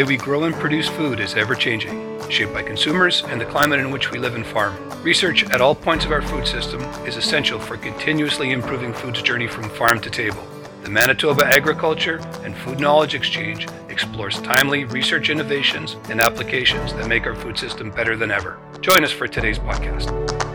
way we grow and produce food is ever changing, shaped by consumers and the climate in which we live and farm. Research at all points of our food system is essential for continuously improving food's journey from farm to table. The Manitoba Agriculture and Food Knowledge Exchange explores timely research innovations and applications that make our food system better than ever. Join us for today's podcast.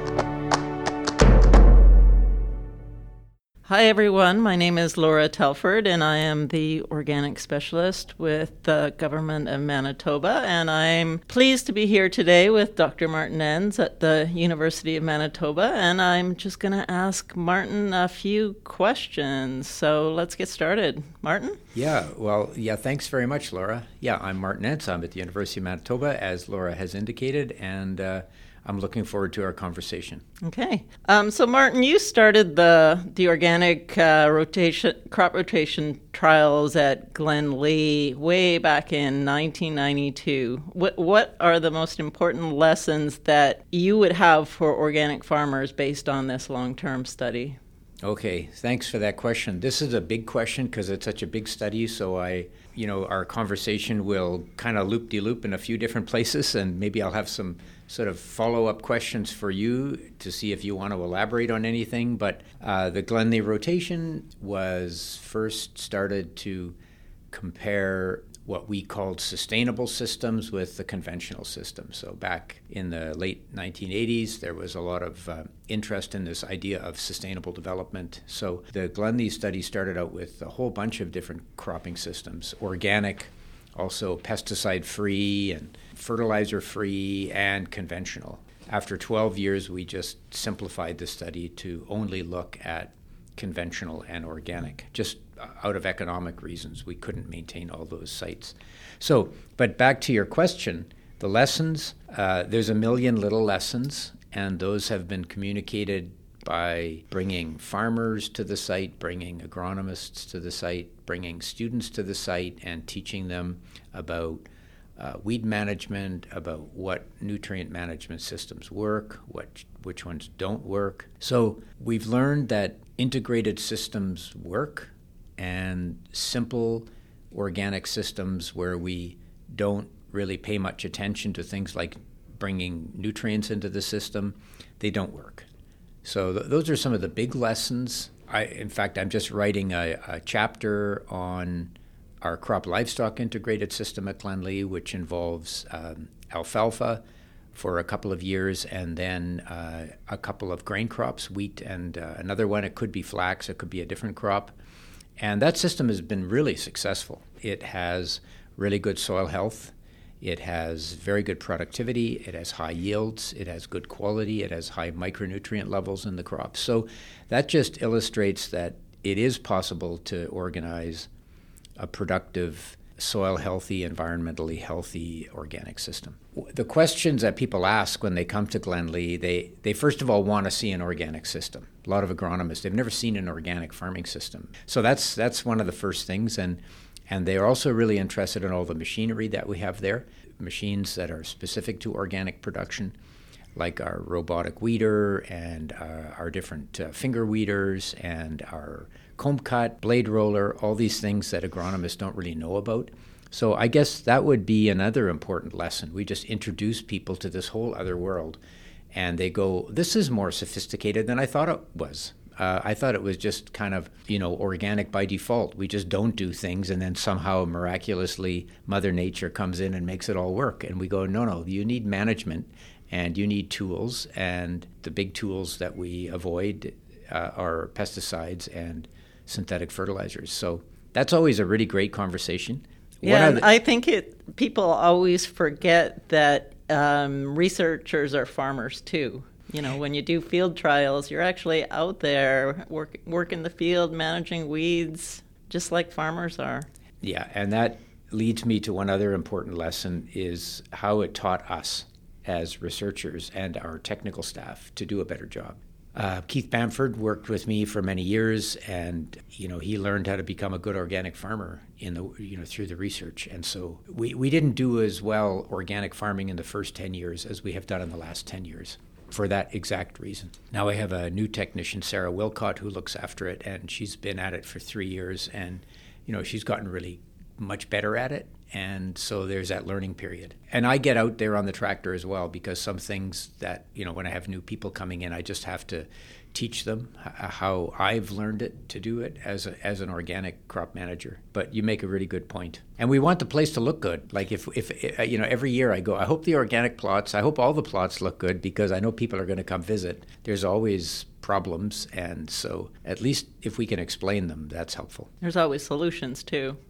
Hi, everyone. My name is Laura Telford, and I am the organic specialist with the Government of Manitoba. And I'm pleased to be here today with Dr. Martin Entz at the University of Manitoba. And I'm just going to ask Martin a few questions. So let's get started. Martin? Yeah, well, yeah, thanks very much, Laura. Yeah, I'm Martin Entz. I'm at the University of Manitoba, as Laura has indicated. And uh, I'm looking forward to our conversation. Okay. Um, so, Martin, you started the the organic uh, rotation crop rotation trials at Glen Glenlee way back in 1992. What what are the most important lessons that you would have for organic farmers based on this long term study? Okay, thanks for that question. This is a big question because it's such a big study. So I, you know, our conversation will kind of loop de loop in a few different places, and maybe I'll have some sort of follow up questions for you to see if you want to elaborate on anything. But uh, the Glenlee rotation was first started to compare what we called sustainable systems with the conventional system. So, back in the late 1980s, there was a lot of uh, interest in this idea of sustainable development. So, the Glenlee study started out with a whole bunch of different cropping systems organic, also pesticide free, and fertilizer free, and conventional. After 12 years, we just simplified the study to only look at conventional and organic, just out of economic reasons. We couldn't maintain all those sites. So, but back to your question, the lessons, uh, there's a million little lessons, and those have been communicated by bringing farmers to the site, bringing agronomists to the site, bringing students to the site, and teaching them about uh, weed management, about what nutrient management systems work, what which ones don't work. So we've learned that integrated systems work and simple organic systems where we don't really pay much attention to things like bringing nutrients into the system, they don't work. So th- those are some of the big lessons. I, in fact, I'm just writing a, a chapter on our crop livestock integrated system at Glenlee, which involves um, alfalfa for a couple of years and then uh, a couple of grain crops, wheat and uh, another one. It could be flax, it could be a different crop. And that system has been really successful. It has really good soil health. It has very good productivity. It has high yields. It has good quality. It has high micronutrient levels in the crops. So that just illustrates that it is possible to organize a productive, soil healthy, environmentally healthy organic system. The questions that people ask when they come to Glenlee, they, they first of all want to see an organic system. A lot of agronomists, they've never seen an organic farming system. So that's, that's one of the first things. And, and they're also really interested in all the machinery that we have there, machines that are specific to organic production like our robotic weeder and uh, our different uh, finger weeders and our comb cut, blade roller, all these things that agronomists don't really know about. So I guess that would be another important lesson. We just introduce people to this whole other world, and they go, "This is more sophisticated than I thought it was." Uh, I thought it was just kind of, you know, organic by default. We just don't do things, and then somehow miraculously, Mother Nature comes in and makes it all work. And we go, no, no, you need management, and you need tools, and the big tools that we avoid uh, are pesticides and synthetic fertilizers. So that's always a really great conversation. Yeah, the- I think it. People always forget that um, researchers are farmers too. You know, when you do field trials, you're actually out there work work in the field, managing weeds, just like farmers are. Yeah, and that leads me to one other important lesson: is how it taught us as researchers and our technical staff to do a better job. Uh, Keith Bamford worked with me for many years, and you know he learned how to become a good organic farmer in the you know through the research. And so we, we didn't do as well organic farming in the first ten years as we have done in the last ten years for that exact reason. Now I have a new technician, Sarah Wilcott, who looks after it, and she's been at it for three years, and you know she's gotten really much better at it. And so there's that learning period. And I get out there on the tractor as well because some things that, you know, when I have new people coming in, I just have to teach them how I've learned it to do it as a, as an organic crop manager. But you make a really good point. And we want the place to look good. Like if if uh, you know every year I go, I hope the organic plots, I hope all the plots look good because I know people are going to come visit. There's always problems and so at least if we can explain them, that's helpful. There's always solutions too.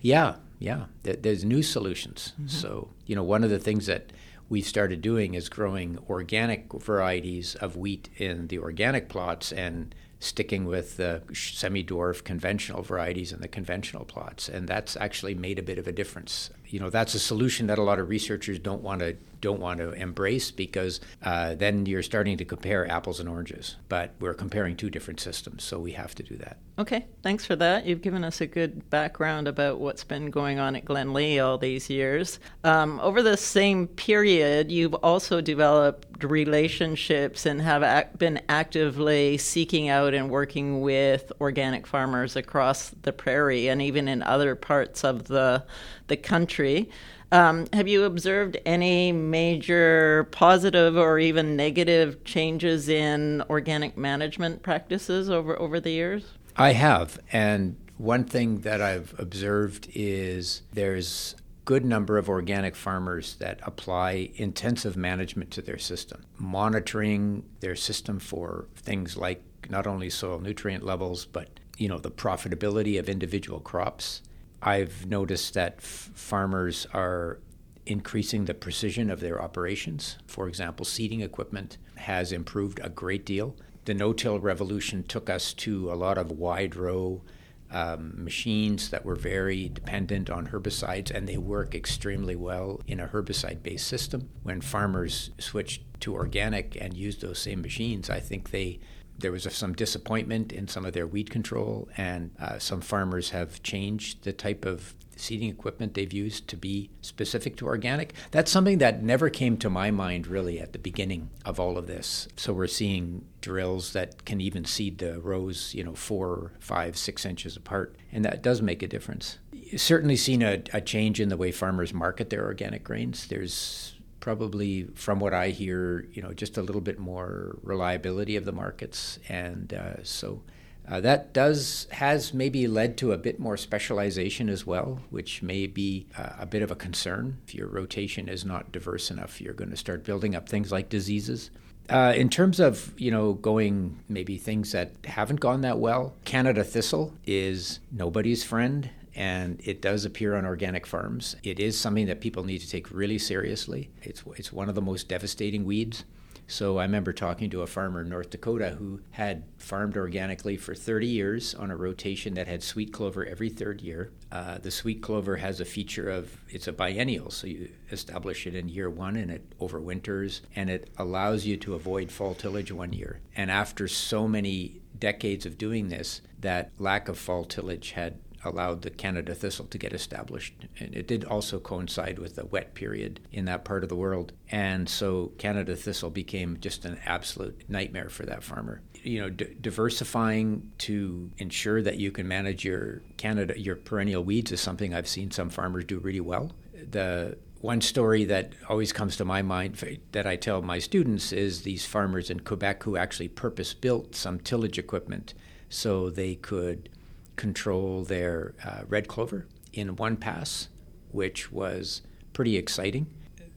Yeah, yeah. There's new solutions. Mm-hmm. So, you know, one of the things that we started doing is growing organic varieties of wheat in the organic plots and sticking with the semi-dwarf conventional varieties in the conventional plots. And that's actually made a bit of a difference you know that's a solution that a lot of researchers don't want to don't want to embrace because uh, then you're starting to compare apples and oranges but we're comparing two different systems so we have to do that. Okay thanks for that. You've given us a good background about what's been going on at glenlee all these years. Um, over the same period you've also developed relationships and have ac- been actively seeking out and working with organic farmers across the prairie and even in other parts of the the country. Um, have you observed any major positive or even negative changes in organic management practices over, over the years? I have. And one thing that I've observed is there's good number of organic farmers that apply intensive management to their system, monitoring their system for things like not only soil nutrient levels, but you know the profitability of individual crops, I've noticed that f- farmers are increasing the precision of their operations. For example, seeding equipment has improved a great deal. The no till revolution took us to a lot of wide row um, machines that were very dependent on herbicides and they work extremely well in a herbicide based system. When farmers switched to organic and used those same machines, I think they there was some disappointment in some of their weed control, and uh, some farmers have changed the type of seeding equipment they've used to be specific to organic. That's something that never came to my mind really at the beginning of all of this. So we're seeing drills that can even seed the rows, you know, four, five, six inches apart, and that does make a difference. Certainly seen a, a change in the way farmers market their organic grains. There's probably, from what I hear, you know, just a little bit more reliability of the markets, and uh, so uh, that does has maybe led to a bit more specialization as well, which may be uh, a bit of a concern. If your rotation is not diverse enough, you're going to start building up things like diseases. Uh, in terms of you know going maybe things that haven't gone that well, Canada thistle is nobody's friend and it does appear on organic farms. It is something that people need to take really seriously. It's, it's one of the most devastating weeds. So I remember talking to a farmer in North Dakota who had farmed organically for 30 years on a rotation that had sweet clover every third year. Uh, the sweet clover has a feature of it's a biennial, so you establish it in year one and it overwinters and it allows you to avoid fall tillage one year. And after so many decades of doing this, that lack of fall tillage had allowed the Canada thistle to get established. And it did also coincide with the wet period in that part of the world. And so Canada thistle became just an absolute nightmare for that farmer. You know, d- diversifying to ensure that you can manage your Canada, your perennial weeds is something I've seen some farmers do really well. The one story that always comes to my mind that I tell my students is these farmers in Quebec who actually purpose built some tillage equipment so they could control their uh, red clover in one pass, which was pretty exciting.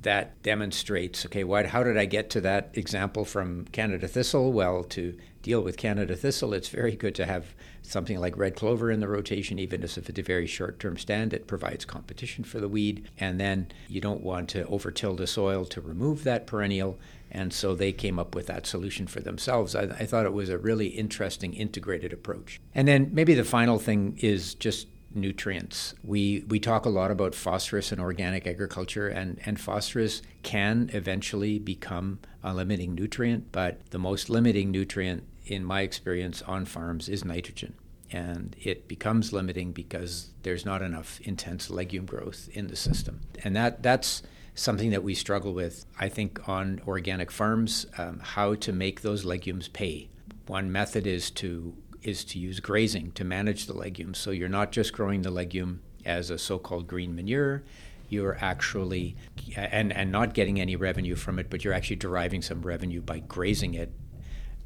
That demonstrates okay, what, how did I get to that example from Canada thistle? Well, to deal with Canada thistle, it's very good to have something like red clover in the rotation, even if it's a very short term stand. It provides competition for the weed. And then you don't want to overtill the soil to remove that perennial. And so they came up with that solution for themselves. I, I, thought it was a really interesting integrated approach. And then maybe the final thing is just nutrients. We we talk a lot about phosphorus in organic agriculture and, and phosphorus can eventually become a limiting nutrient, but the most limiting nutrient in my experience on farms is nitrogen. And it becomes limiting because there's not enough intense legume growth in the system. And that that's something that we struggle with, I think, on organic farms, um, how to make those legumes pay. One method is to is to use grazing to manage the legumes. So you're not just growing the legume as a so-called green manure. You're actually and and not getting any revenue from it, but you're actually deriving some revenue by grazing it.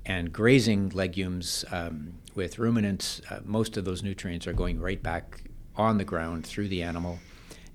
And grazing legumes um, with ruminants, uh, most of those nutrients are going right back on the ground through the animal,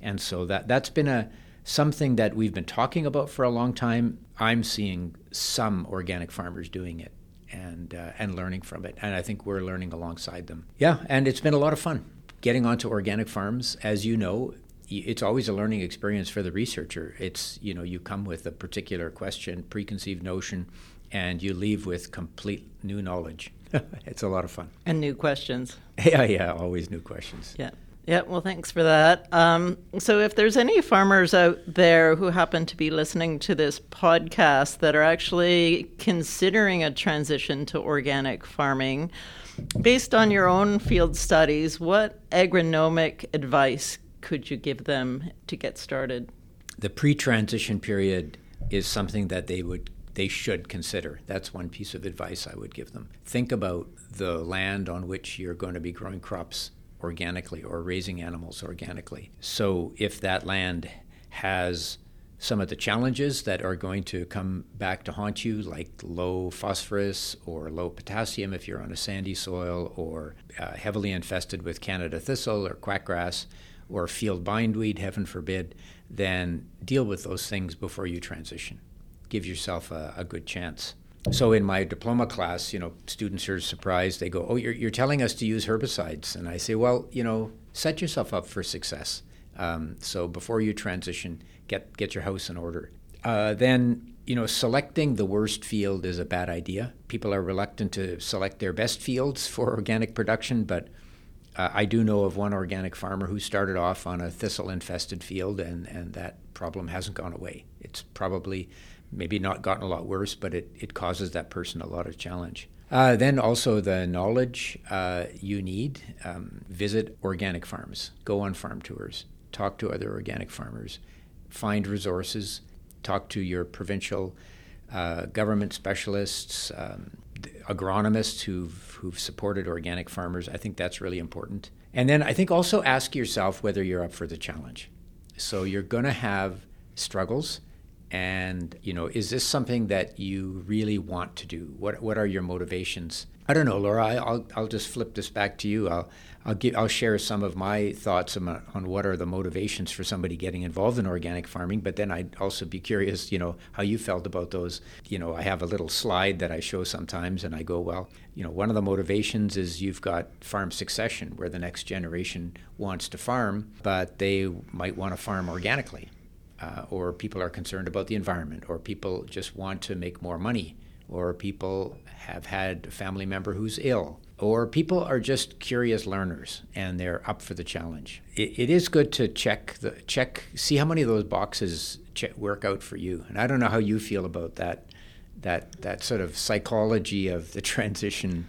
and so that that's been a something that we've been talking about for a long time. I'm seeing some organic farmers doing it and uh, and learning from it, and I think we're learning alongside them. Yeah, and it's been a lot of fun getting onto organic farms. As you know, it's always a learning experience for the researcher. It's you know you come with a particular question, preconceived notion, and you leave with complete new knowledge. it's a lot of fun and new questions. Yeah, yeah, always new questions. Yeah. Yeah, well, thanks for that. Um, so, if there's any farmers out there who happen to be listening to this podcast that are actually considering a transition to organic farming, based on your own field studies, what agronomic advice could you give them to get started? The pre-transition period is something that they would they should consider. That's one piece of advice I would give them. Think about the land on which you're going to be growing crops organically or raising animals organically. So if that land has some of the challenges that are going to come back to haunt you, like low phosphorus or low potassium if you're on a sandy soil, or uh, heavily infested with Canada thistle or quackgrass, or field bindweed, heaven forbid, then deal with those things before you transition. Give yourself a, a good chance. So in my diploma class, you know, students are surprised. They go, "Oh, you're, you're telling us to use herbicides," and I say, "Well, you know, set yourself up for success. Um, so before you transition, get get your house in order. Uh, then." You know, selecting the worst field is a bad idea. People are reluctant to select their best fields for organic production, but uh, I do know of one organic farmer who started off on a thistle infested field, and, and that problem hasn't gone away. It's probably maybe not gotten a lot worse, but it, it causes that person a lot of challenge. Uh, then also the knowledge uh, you need. Um, visit organic farms, go on farm tours, talk to other organic farmers, find resources, talk to your provincial uh, government specialists, um, agronomists who've, who've supported organic farmers. I think that's really important. And then I think also ask yourself whether you're up for the challenge. So you're going to have struggles and you know is this something that you really want to do? What what are your motivations? I don't know laura I, will I'll just flip this back to you. I'll i'll give i'll share some of my thoughts on, on what are the motivations for somebody getting involved in organic farming but then i'd also be curious you know how you felt about those. You know i have a little slide that i show sometimes and i go well you know one of the motivations is you've got farm succession where the next generation wants to farm but they might want to farm organically uh, or people are concerned about the environment, or people just want to make more money, or people have had a family member who's ill, or people are just curious learners and they're up for the challenge. it, it is good to check the check, see how many of those boxes check, work out for you. And I don't know how you feel about that, that that sort of psychology of the transition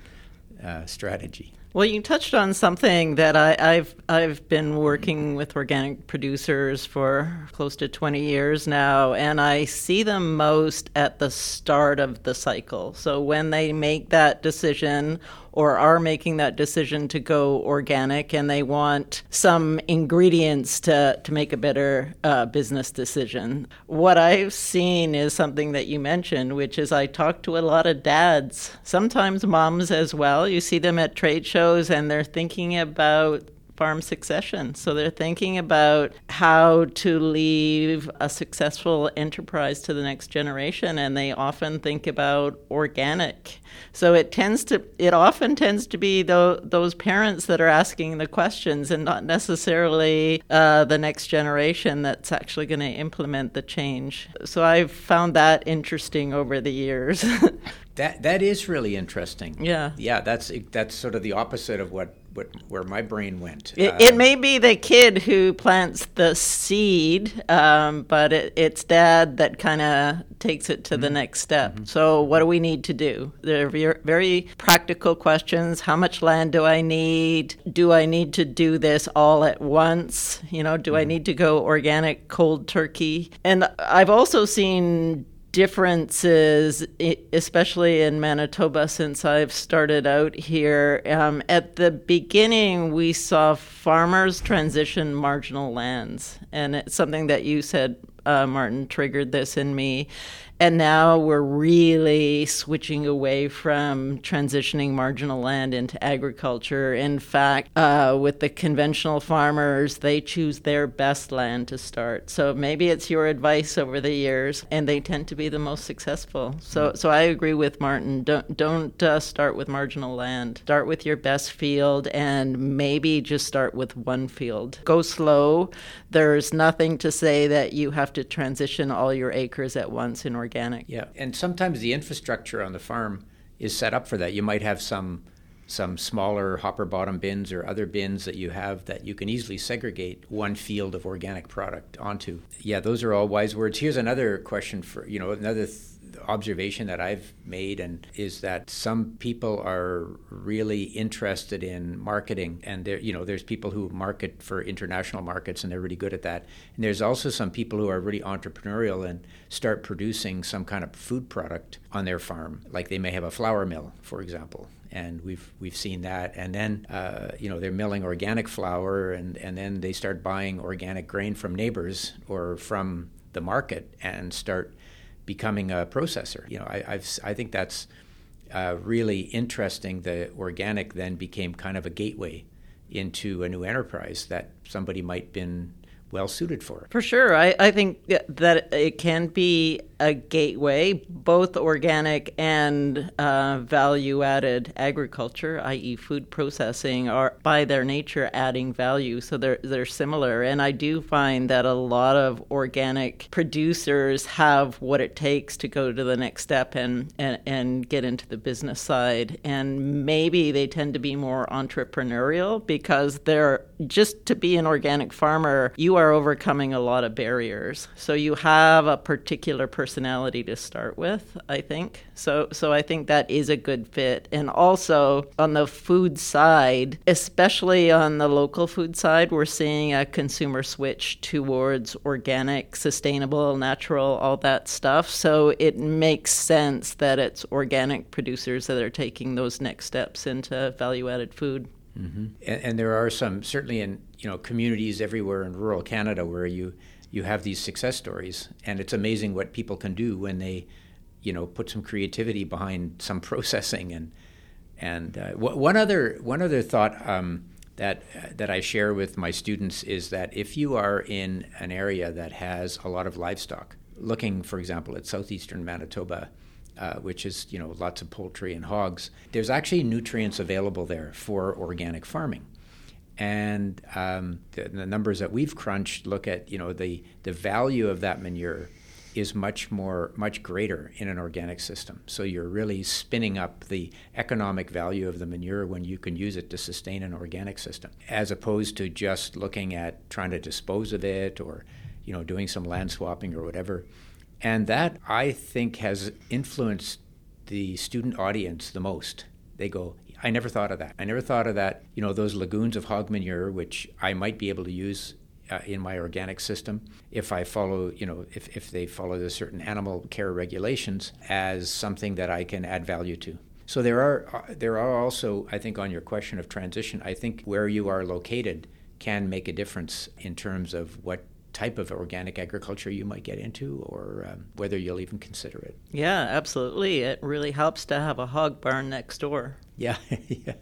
uh, strategy. Well, you touched on something that I, have I've been working with organic producers for close to 20 years now, and I see them most at the start of the cycle. So when they make that decision or are making that decision to go organic and they want some ingredients to, to make a better uh, business decision. What I've seen is something that you mentioned, which is I talk to a lot of dads, sometimes moms as well. You see them at trade shows and they're thinking about farm succession. So they're thinking about how to leave a successful enterprise to the next generation, and they often think about organic. So it tends to, it often tends to be the, those parents that are asking the questions, and not necessarily uh, the next generation that's actually going to implement the change. So I've found that interesting over the years. that that is really interesting. Yeah, yeah. That's that's sort of the opposite of what what, where my brain went. It, uh, it, may be the kid who plants the seed, um, but it, it's dad that kind of takes it to mm-hmm. the next step. Mm-hmm. So, what do we need to do? They're very, very practical questions. How much land do I need? Do I need to do this all at once? You know, do mm-hmm. I need to go organic cold turkey? And I've also seen differences, especially in Manitoba, since I've started out here. Um, at the beginning, we saw farmers transition marginal lands, and it's something that you said, uh, Martin, triggered this in me. And now we're really switching away from transitioning marginal land into agriculture. In fact, uh, with the conventional farmers, they choose their best land to start. So maybe it's your advice over the years, and they tend to be the most successful. So, so I agree with Martin. Don't don't uh, start with marginal land. Start with your best field, and maybe just start with one field. Go slow. There's nothing to say that you have to transition all your acres at once in order organic. Yeah, and sometimes the infrastructure on the farm is set up for that. You might have some some smaller hopper bottom bins or other bins that you have that you can easily segregate one field of organic product onto. Yeah, those are all wise words. Here's another question for you know another th- observation that I've made and is that some people are really interested in marketing and there you know there's people who market for international markets and they're really good at that and there's also some people who are really entrepreneurial and start producing some kind of food product on their farm like they may have a flour mill for example and we've we've seen that. And then uh, you know they're milling organic flour, and and then they start buying organic grain from neighbors or from the market and start becoming a processor. You know, I, I've, I think that's uh, really interesting. The organic then became kind of a gateway into a new enterprise that somebody might been well suited for. For sure. I, I think that it can be a gateway, both organic and uh, value added agriculture, i.e., food processing, are by their nature adding value. So they're, they're similar. And I do find that a lot of organic producers have what it takes to go to the next step and, and, and get into the business side. And maybe they tend to be more entrepreneurial because they're just to be an organic farmer, you are overcoming a lot of barriers. So you have a particular person personality to start with, I think. So so I think that is a good fit. And also on the food side, especially on the local food side, we're seeing a consumer switch towards organic, sustainable, natural, all that stuff. So it makes sense that it's organic producers that are taking those next steps into value-added food. Mm-hmm. And, and there are some certainly in you know communities everywhere in rural Canada where you you have these success stories, and it's amazing what people can do when they, you know, put some creativity behind some processing. And and uh, w- one other one other thought um, that uh, that I share with my students is that if you are in an area that has a lot of livestock, looking, for example, at southeastern Manitoba. Uh, which is you know lots of poultry and hogs. There's actually nutrients available there for organic farming and um, the, the, numbers that we've crunched look at you know the the value of that manure is much more much greater in an organic system. So you're really spinning up the economic value of the manure when you can use it to sustain an organic system as opposed to just looking at trying to dispose of it or you know doing some land swapping or whatever. And that i think has influenced the student audience the most they go I never thought of that. I never thought of that. You know, those lagoons of hog manure, which I might be able to use uh, in my organic system if I follow, you know, if, if they follow the certain animal care regulations as something that I can add value to. So there are uh, there are also, I think, on your question of transition, I think where you are located can make a difference in terms of what type of organic agriculture you might get into or um, whether you'll even consider it. Yeah, absolutely. It really helps to have a hog barn next door. Yeah, yeah.